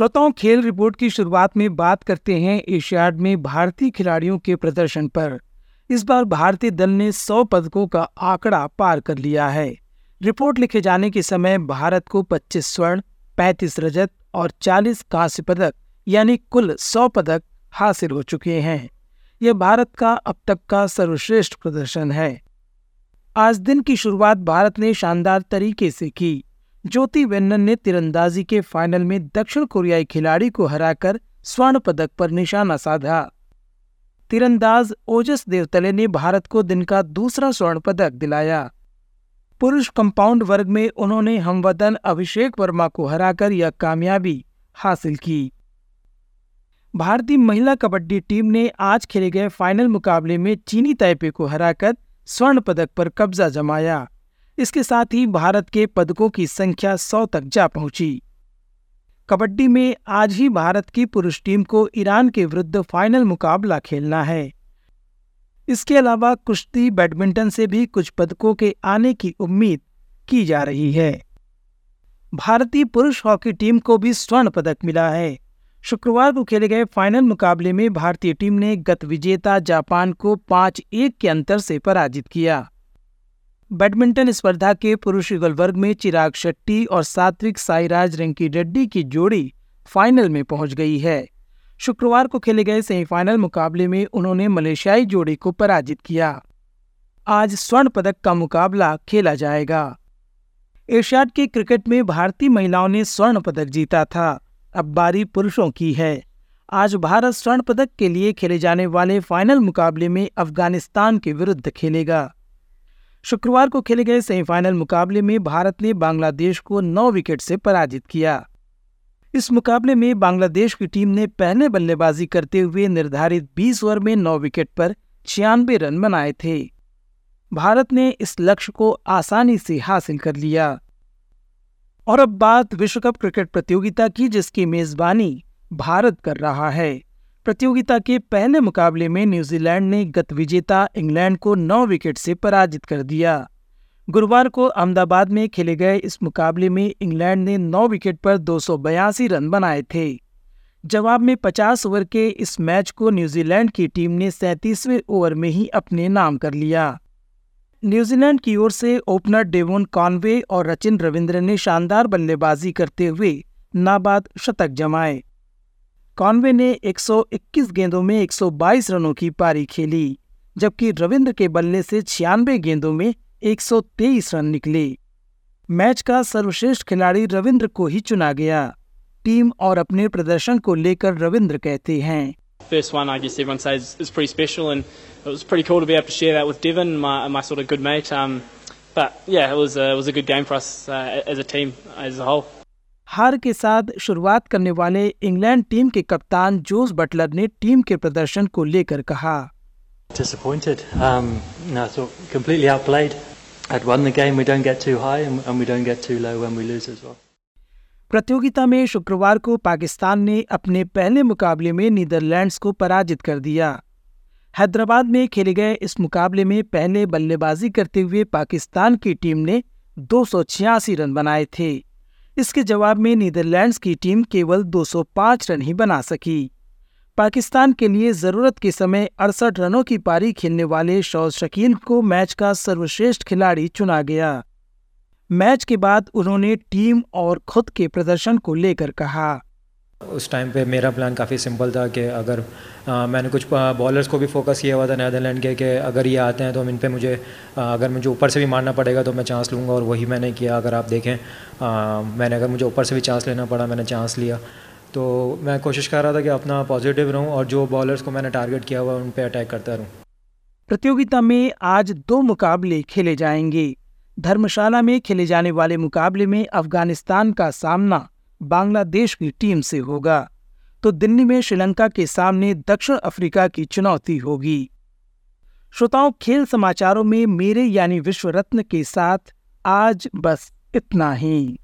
श्रोताओं, खेल रिपोर्ट की शुरुआत में बात करते हैं एशियाड में भारतीय खिलाड़ियों के प्रदर्शन पर। इस बार भारतीय दल ने 100 पदकों का आंकड़ा पार कर लिया है। रिपोर्ट लिखे जाने के समय भारत को 25 स्वर्ण 35 रजत और 40 कांस्य पदक, यानी कुल 100 पदक हासिल हो चुके हैं। यह भारत का अब तक का सर्वश्रेष्ठ प्रदर्शन है। आज दिन की शुरुआत भारत ने शानदार तरीके से की। ज्योति वेन्नन ने तीरंदाजी के फाइनल में दक्षिण कोरियाई खिलाड़ी को हराकर स्वर्ण पदक पर निशाना साधा। तीरंदाज ओजस देवतले ने भारत को दिन का दूसरा स्वर्ण पदक दिलाया। पुरुष कंपाउंड वर्ग में उन्होंने हमवतन अभिषेक वर्मा को हराकर यह कामयाबी हासिल की। भारतीय महिला कबड्डी टीम ने आज खेले गए फाइनल मुकाबले में चीनी ताइपे को हराकर स्वर्ण पदक पर कब्जा जमाया। इसके साथ ही भारत के पदकों की संख्या सौ तक जा पहुँची। कबड्डी में आज ही भारत की पुरुष टीम को ईरान के विरुद्ध फाइनल मुकाबला खेलना है। इसके अलावा कुश्ती, बैडमिंटन से भी कुछ पदकों के आने की उम्मीद की जा रही है। भारतीय पुरुष हॉकी टीम को भी स्वर्ण पदक मिला है। शुक्रवार को खेले गए फाइनल मुकाबले में भारतीय टीम ने गत विजेता जापान को पाँच एक के अंतर से पराजित किया। बैडमिंटन स्पर्धा के पुरुष युगल वर्ग में चिराग शेट्टी और सात्विक साईराज रेंकी रेड्डी की जोड़ी फाइनल में पहुँच गई है। शुक्रवार को खेले गए सेमीफाइनल मुकाबले में उन्होंने मलेशियाई जोड़ी को पराजित किया। आज स्वर्ण पदक का मुकाबला खेला जाएगा। एशियाड के क्रिकेट में भारतीय महिलाओं ने स्वर्ण पदक जीता था। अब बारी पुरुषों की है। आज भारत स्वर्ण पदक के लिए खेले जाने वाले फाइनल मुकाबले में अफ़गानिस्तान के विरुद्ध खेलेगा। शुक्रवार को खेले गए सेमीफाइनल मुकाबले में भारत ने बांग्लादेश को नौ विकेट से पराजित किया। इस मुकाबले में बांग्लादेश की टीम ने पहले बल्लेबाजी करते हुए निर्धारित 20 ओवर में नौ विकेट पर छियानवे रन बनाए थे। भारत ने इस लक्ष्य को आसानी से हासिल कर लिया। और अब बात विश्व कप क्रिकेट प्रतियोगिता की, जिसकी मेजबानी भारत कर रहा है। प्रतियोगिता के पहले मुकाबले में न्यूजीलैंड ने गत विजेता इंग्लैंड को नौ विकेट से पराजित कर दिया। गुरुवार को अहमदाबाद में खेले गए इस मुकाबले में इंग्लैंड ने नौ विकेट पर दो सौ बयासी रन बनाए थे। जवाब में 50 ओवर के इस मैच को न्यूजीलैंड की टीम ने सैंतीसवें ओवर में ही अपने नाम कर लिया। न्यूजीलैंड की ओर से ओपनर डेवोन कॉनवे और रचिन रविंद्र ने शानदार बल्लेबाजी करते हुए नाबाद शतक जमाए। कॉनवे ने 121 गेंदों में 122 रनों की पारी खेली जबकि रविंद्र के बल्ले से छियानवे गेंदों में 123 रन निकले मैच का सर्वश्रेष्ठ खिलाड़ी रविंद्र को ही चुना गया टीम और अपने प्रदर्शन को लेकर रविंद्र कहते हैं First one, I guess everyone says is pretty special, and it was pretty cool to be able to share that with Devon, my, my sort of good mate. Um, but yeah, it was a, it was a good game for us uh, as a team as a whole. हार के साथ शुरुआत करने वाले England team के कप्तान Jos Buttler ने team के प्रदर्शन को लेकर कहा Disappointed. Um, no, thought completely outplayed. I'd won the game. We don't get too high and, and we don't get too low when we lose as well. प्रतियोगिता में शुक्रवार को पाकिस्तान ने अपने पहले मुकाबले में नीदरलैंड्स को पराजित कर दिया हैदराबाद में खेले गए इस मुकाबले में पहले बल्लेबाजी करते हुए पाकिस्तान की टीम ने दो सौ छियासी रन बनाए थे इसके जवाब में नीदरलैंड्स की टीम केवल 205 रन ही बना सकी। पाकिस्तान के लिए ज़रूरत के समय अड़सठ रनों की पारी खेलने वाले शौज शकील को मैच का सर्वश्रेष्ठ खिलाड़ी चुना गया। मैच के बाद उन्होंने टीम और खुद के प्रदर्शन को लेकर कहा। उस टाइम पे मेरा प्लान काफ़ी सिंपल था कि अगर आ, मैंने कुछ बॉलर्स को भी फोकस किया हुआ था नैदरलैंड के कि अगर ये आते हैं तो इन पे मुझे आ, अगर मुझे ऊपर से भी मारना पड़ेगा तो मैं चांस लूँगा और वही मैंने किया। अगर आप देखें आ, मैंने अगर मुझे ऊपर से भी चांस लेना पड़ा मैंने चांस लिया। तो मैं कोशिश कर रहा था कि अपना पॉजिटिव रहूँ और जो बॉलर्स को मैंने टारगेट किया हुआ उन पर अटैक करता रहूँ। प्रतियोगिता में आज दो मुकाबले खेले जाएँगे। धर्मशाला में खेले जाने वाले मुकाबले में अफ़गानिस्तान का सामना बांग्लादेश की टीम से होगा तो दिल्ली में श्रीलंका के सामने दक्षिण अफ्रीका की चुनौती होगी। श्रोताओं, खेल समाचारों में मेरे यानी विश्व रत्न के साथ आज बस इतना ही।